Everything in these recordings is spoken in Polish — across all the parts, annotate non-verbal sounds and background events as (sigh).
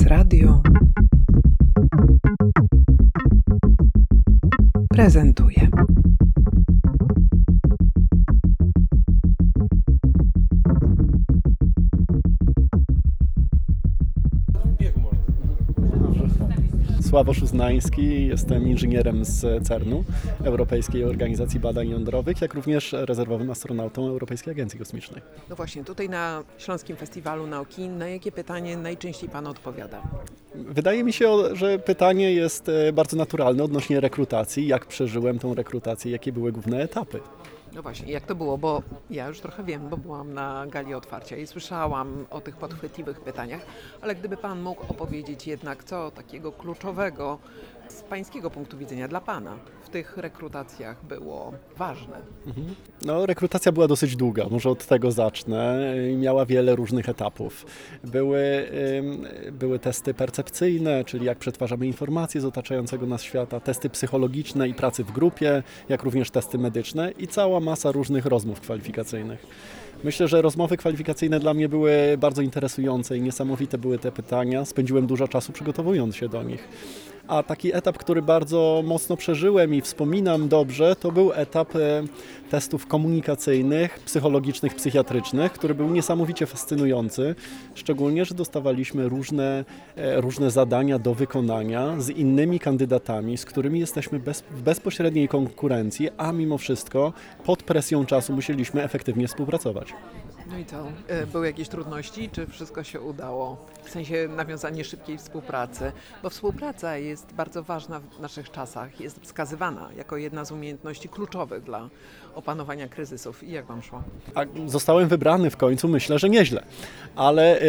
SBS Radio prezentuje. Sławosz Uznański, jestem inżynierem z CERN-u, Europejskiej Organizacji Badań Jądrowych, jak również rezerwowym astronautą Europejskiej Agencji Kosmicznej. No właśnie, tutaj na Śląskim Festiwalu Nauki, na jakie pytanie najczęściej Pan odpowiada? Wydaje mi się, że pytanie jest e, bardzo naturalne odnośnie rekrutacji. Jak przeżyłem tą rekrutację, jakie były główne etapy? No właśnie, jak to było, bo ja już trochę wiem, bo byłam na gali otwarcia i słyszałam o tych podchwytliwych pytaniach, ale gdyby Pan mógł opowiedzieć jednak co takiego kluczowego z Pańskiego punktu widzenia dla Pana w tych rekrutacjach było ważne. No, rekrutacja była dosyć długa, może od tego zacznę. Miała wiele różnych etapów. Były, były testy percepcyjne, czyli jak przetwarzamy informacje z otaczającego nas świata, testy psychologiczne i pracy w grupie, jak również testy medyczne i cała masa różnych rozmów kwalifikacyjnych. Myślę, że rozmowy kwalifikacyjne dla mnie były bardzo interesujące i niesamowite były te pytania. Spędziłem dużo czasu przygotowując się do nich. A taki etap, który bardzo mocno przeżyłem i wspominam dobrze, to był etap e, testów komunikacyjnych, psychologicznych, psychiatrycznych, który był niesamowicie fascynujący. Szczególnie, że dostawaliśmy różne, e, różne zadania do wykonania z innymi kandydatami, z którymi jesteśmy bez, w bezpośredniej konkurencji, a mimo wszystko pod presją czasu musieliśmy efektywnie współpracować. No i co? E, Były jakieś trudności, czy wszystko się udało? W sensie nawiązanie szybkiej współpracy, bo współpraca jest bardzo ważna w naszych czasach, jest wskazywana jako jedna z umiejętności kluczowych dla opanowania kryzysów. I jak Wam szło? A zostałem wybrany w końcu, myślę, że nieźle. Ale,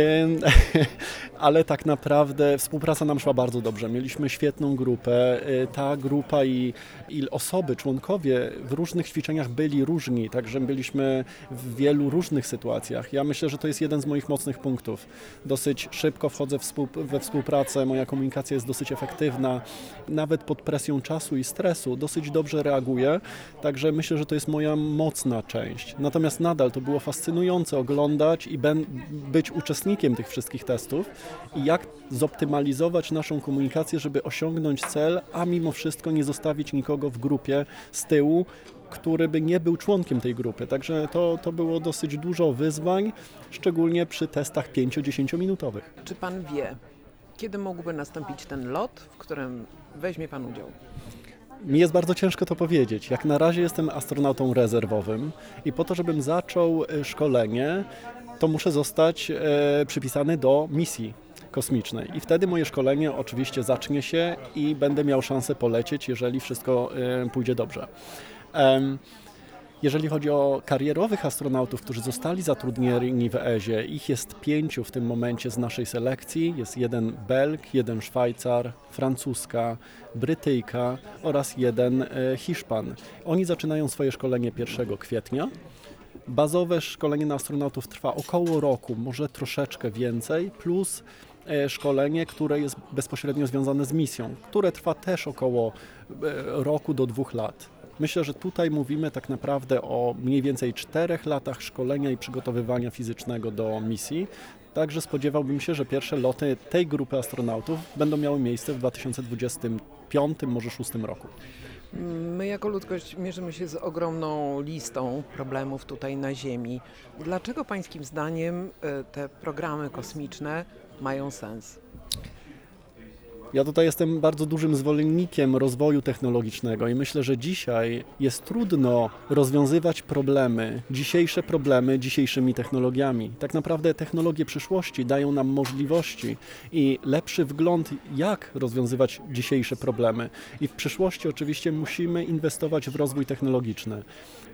(laughs) ale tak naprawdę współpraca nam szła bardzo dobrze. Mieliśmy świetną grupę. Y, Ta grupa i, i osoby, członkowie w różnych ćwiczeniach byli różni, także byliśmy w wielu różnych sytuacjach. Ja myślę, że to jest jeden z moich mocnych punktów. Dosyć szybko wchodzę we współpracę, moja komunikacja jest dosyć efektywna. Nawet pod presją czasu i stresu dosyć dobrze reaguję, także myślę, że to jest moja mocna część. Natomiast nadal to było fascynujące oglądać i być uczestnikiem tych wszystkich testów i jak zoptymalizować naszą komunikację, żeby osiągnąć cel, a mimo wszystko nie zostawić nikogo w grupie z tyłu, który by nie był członkiem tej grupy. Także to, to było dosyć dużo wyzwań, szczególnie przy testach 5-10 minutowych. Czy Pan wie, kiedy mógłby nastąpić ten lot, w którym weźmie Pan udział? Mi jest bardzo ciężko to powiedzieć. Jak na razie jestem astronautą rezerwowym i po to, żebym zaczął e, szkolenie, to muszę zostać e, przypisany do misji kosmicznej. I wtedy moje szkolenie oczywiście zacznie się i będę miał szansę polecieć, jeżeli wszystko e, pójdzie dobrze. Jeżeli chodzi o karierowych astronautów, którzy zostali zatrudnieni w EZie, ich jest pięciu w tym momencie z naszej selekcji. Jest jeden Belg, jeden Szwajcar, Francuska, Brytyjka oraz jeden e, Hiszpan. Oni zaczynają swoje szkolenie 1 kwietnia. Bazowe szkolenie na astronautów trwa około roku, może troszeczkę więcej, plus e, szkolenie, które jest bezpośrednio związane z misją, które trwa też około e, roku do dwóch lat. Myślę, że tutaj mówimy tak naprawdę o mniej więcej czterech latach szkolenia i przygotowywania fizycznego do misji. Także spodziewałbym się, że pierwsze loty tej grupy astronautów będą miały miejsce w 2025, może 2026 roku. My jako ludzkość mierzymy się z ogromną listą problemów tutaj na Ziemi. Dlaczego Pańskim zdaniem e, te programy kosmiczne mają sens? Ja tutaj jestem bardzo dużym zwolennikiem rozwoju technologicznego i myślę, że dzisiaj jest trudno rozwiązywać problemy, dzisiejsze problemy dzisiejszymi technologiami. Tak naprawdę technologie przyszłości dają nam możliwości i lepszy wgląd, jak rozwiązywać dzisiejsze problemy. I w przyszłości oczywiście musimy inwestować w rozwój technologiczny.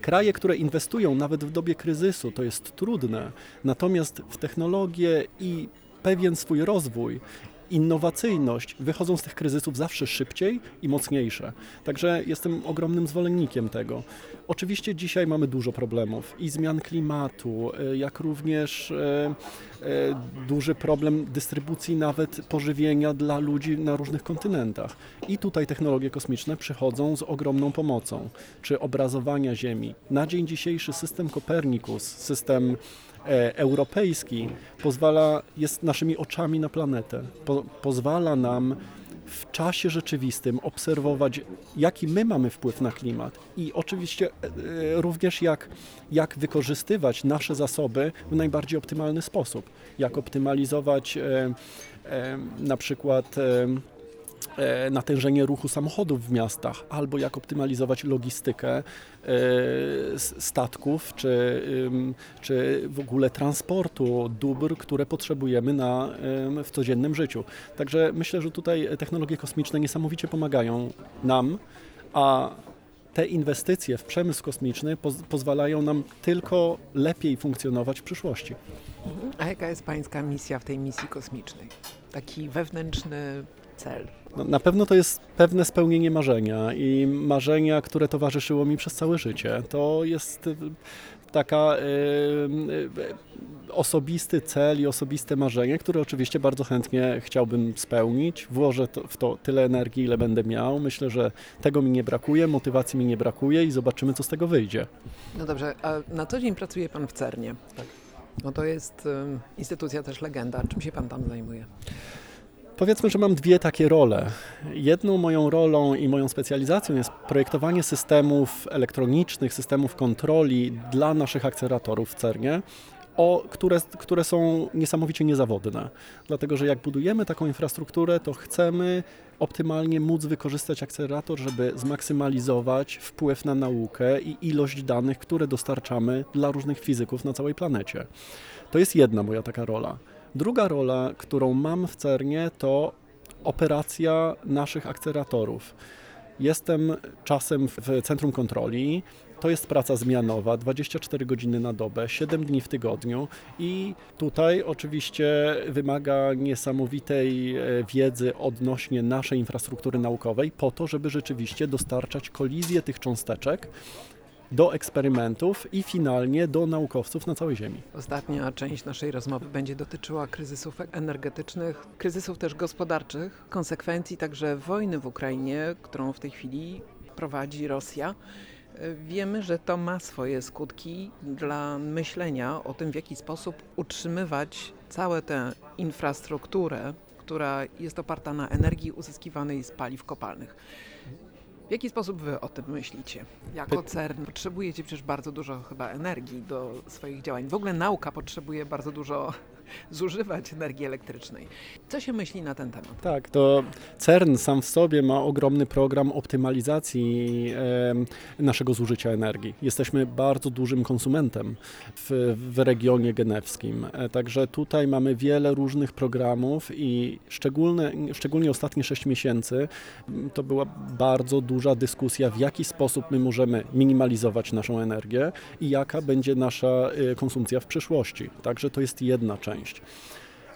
Kraje, które inwestują nawet w dobie kryzysu, to jest trudne, natomiast w technologię i pewien swój rozwój innowacyjność wychodzą z tych kryzysów zawsze szybciej i mocniejsze. Także jestem ogromnym zwolennikiem tego. Oczywiście dzisiaj mamy dużo problemów i zmian klimatu, y, jak również e, e, duży problem dystrybucji nawet pożywienia dla ludzi na różnych kontynentach. I tutaj technologie kosmiczne przychodzą z ogromną pomocą, czy obrazowania Ziemi. Na dzień dzisiejszy system Kopernikus, system e, europejski pozwala, jest naszymi oczami na planetę. Po, pozwala nam w czasie rzeczywistym obserwować, jaki my mamy wpływ na klimat i oczywiście e, e, również jak, jak wykorzystywać nasze zasoby w najbardziej optymalny sposób. Jak optymalizować e, e, na przykład e, e, natężenie ruchu samochodów w miastach, albo jak optymalizować logistykę e, statków, czy, czy w ogóle transportu dóbr, które potrzebujemy na, w codziennym życiu. Także myślę, że tutaj technologie kosmiczne niesamowicie pomagają nam, a te inwestycje w przemysł kosmiczny poz- pozwalają nam tylko lepiej funkcjonować w przyszłości. A jaka jest Pańska misja w tej misji kosmicznej? Taki wewnętrzny cel. No, na pewno to jest pewne spełnienie marzenia i marzenia, które towarzyszyło mi przez całe życie. To jest y, taka y, y, osobisty cel i osobiste marzenie, które oczywiście bardzo chętnie chciałbym spełnić. Włożę to, w to tyle energii, ile będę miał. Myślę, że tego mi nie brakuje, motywacji mi nie brakuje i zobaczymy, co z tego wyjdzie. No dobrze, a na co dzień pracuje Pan w CERNie? Tak. No to jest instytucja też legenda. Czym się Pan tam zajmuje? Powiedzmy, że mam dwie takie role. Jedną moją rolą i moją specjalizacją jest projektowanie systemów elektronicznych, systemów kontroli dla naszych akceleratorów w CERNie, o, które, które są niesamowicie niezawodne. Dlatego, że jak budujemy taką infrastrukturę, to chcemy optymalnie móc wykorzystać akcelerator, żeby zmaksymalizować wpływ na naukę i ilość danych, które dostarczamy dla różnych fizyków na całej planecie. To jest jedna moja taka rola. Druga rola, którą mam w CERNie, to operacja naszych akceleratorów. Jestem czasem w centrum kontroli. To jest praca zmianowa, 24 godziny na dobę, 7 dni w tygodniu i tutaj oczywiście wymaga niesamowitej e, wiedzy odnośnie naszej infrastruktury naukowej po to, żeby rzeczywiście dostarczać kolizję tych cząsteczek do eksperymentów i finalnie do naukowców na całej Ziemi. Ostatnia część naszej rozmowy będzie dotyczyła kryzysów energetycznych, kryzysów też gospodarczych, konsekwencji także wojny w Ukrainie, którą w tej chwili prowadzi Rosja. Wiemy, że to ma swoje skutki dla myślenia o tym, w jaki sposób utrzymywać całą tę infrastrukturę, która jest oparta na energii uzyskiwanej z paliw kopalnych. W jaki sposób wy o tym myślicie? Jako CERN potrzebujecie przecież bardzo dużo chyba energii do swoich działań. W ogóle nauka potrzebuje bardzo dużo (laughs) zużywać energii elektrycznej. Co się myśli na ten temat? Tak, to CERN sam w sobie ma ogromny program optymalizacji em, naszego zużycia energii. Jesteśmy bardzo dużym konsumentem w, w regionie genewskim, E, także tutaj mamy wiele różnych programów i szczególne, szczególnie ostatnie 6 miesięcy to była bardzo duża dyskusja, w jaki sposób my możemy minimalizować naszą energię i jaka będzie nasza y, konsumpcja w przyszłości. Także to jest jedna część.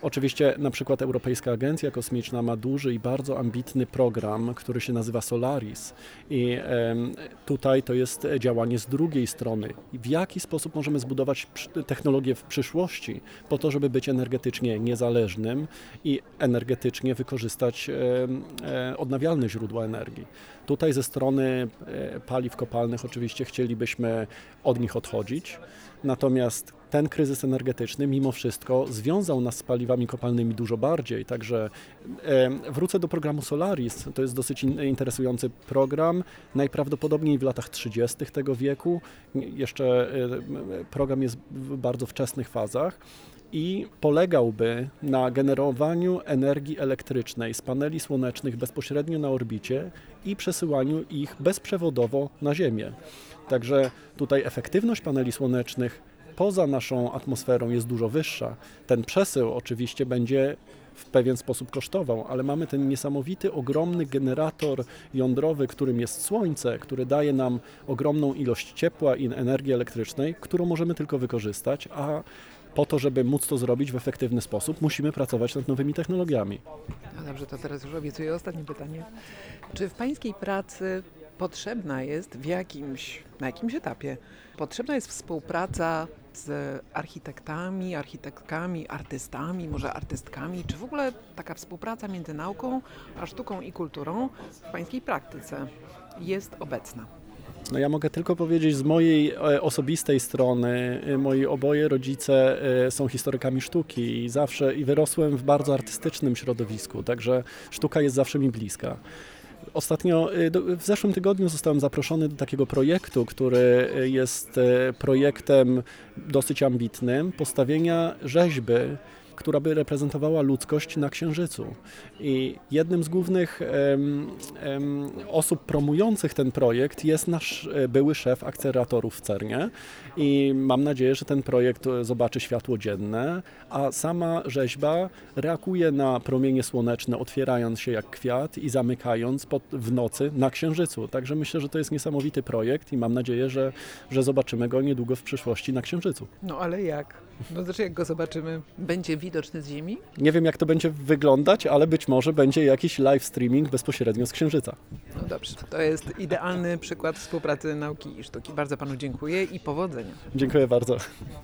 Oczywiście na przykład Europejska Agencja Kosmiczna ma duży i bardzo ambitny program, który się nazywa Solaris i tutaj to jest działanie z drugiej strony. W jaki sposób możemy zbudować technologię w przyszłości po to, żeby być energetycznie niezależnym i energetycznie wykorzystać e, odnawialne źródła energii. Tutaj ze strony e, paliw kopalnych oczywiście chcielibyśmy od nich odchodzić, natomiast ten kryzys energetyczny mimo wszystko związał nas z paliwami kopalnymi dużo bardziej, także wrócę do programu Solaris, to jest dosyć in, interesujący program, najprawdopodobniej w latach 30. tego wieku, jeszcze program jest w bardzo wczesnych fazach i polegałby na generowaniu energii elektrycznej z paneli słonecznych bezpośrednio na orbicie i przesyłaniu ich bezprzewodowo na Ziemię. Także tutaj efektywność paneli słonecznych poza naszą atmosferą jest dużo wyższa. Ten przesył oczywiście będzie w pewien sposób kosztował, ale mamy ten niesamowity, ogromny generator jądrowy, którym jest Słońce, który daje nam ogromną ilość ciepła i energii elektrycznej, którą możemy tylko wykorzystać, a po to, żeby móc to zrobić w efektywny sposób, musimy pracować nad nowymi technologiami. No dobrze, to teraz już obiecuję ostatnie pytanie. Czy w pańskiej pracy potrzebna jest w jakimś, na jakimś etapie, potrzebna jest współpraca z architektami, architektkami, artystami, może artystkami, czy w ogóle taka współpraca między nauką a sztuką i kulturą w pańskiej praktyce jest obecna? No ja mogę tylko powiedzieć z mojej e, osobistej strony, e, moi oboje rodzice e, są historykami sztuki i zawsze i wyrosłem w bardzo artystycznym środowisku, także sztuka jest zawsze mi bliska. Ostatnio, do- w zeszłym tygodniu zostałem zaproszony do takiego projektu, który e, jest e, projektem dosyć ambitnym, postawienia rzeźby, która by reprezentowała ludzkość na Księżycu. I jednym z głównych osób promujących ten projekt jest nasz e, były szef akceleratorów w CERNie i mam nadzieję, że ten projekt e, zobaczy światło dzienne, a sama rzeźba reaguje na promienie słoneczne, otwierając się jak kwiat i zamykając pod, w nocy na Księżycu. Także myślę, że to jest niesamowity projekt i mam nadzieję, że, że zobaczymy go niedługo w przyszłości na Księżycu. No ale jak? No znaczy jak go zobaczymy, będzie widoczny z Ziemi? Nie wiem, jak to będzie wyglądać, ale być może będzie jakiś live streaming bezpośrednio z Księżyca. No dobrze, to jest idealny przykład współpracy nauki i sztuki. Bardzo panu dziękuję i powodzenia. Dziękuję bardzo.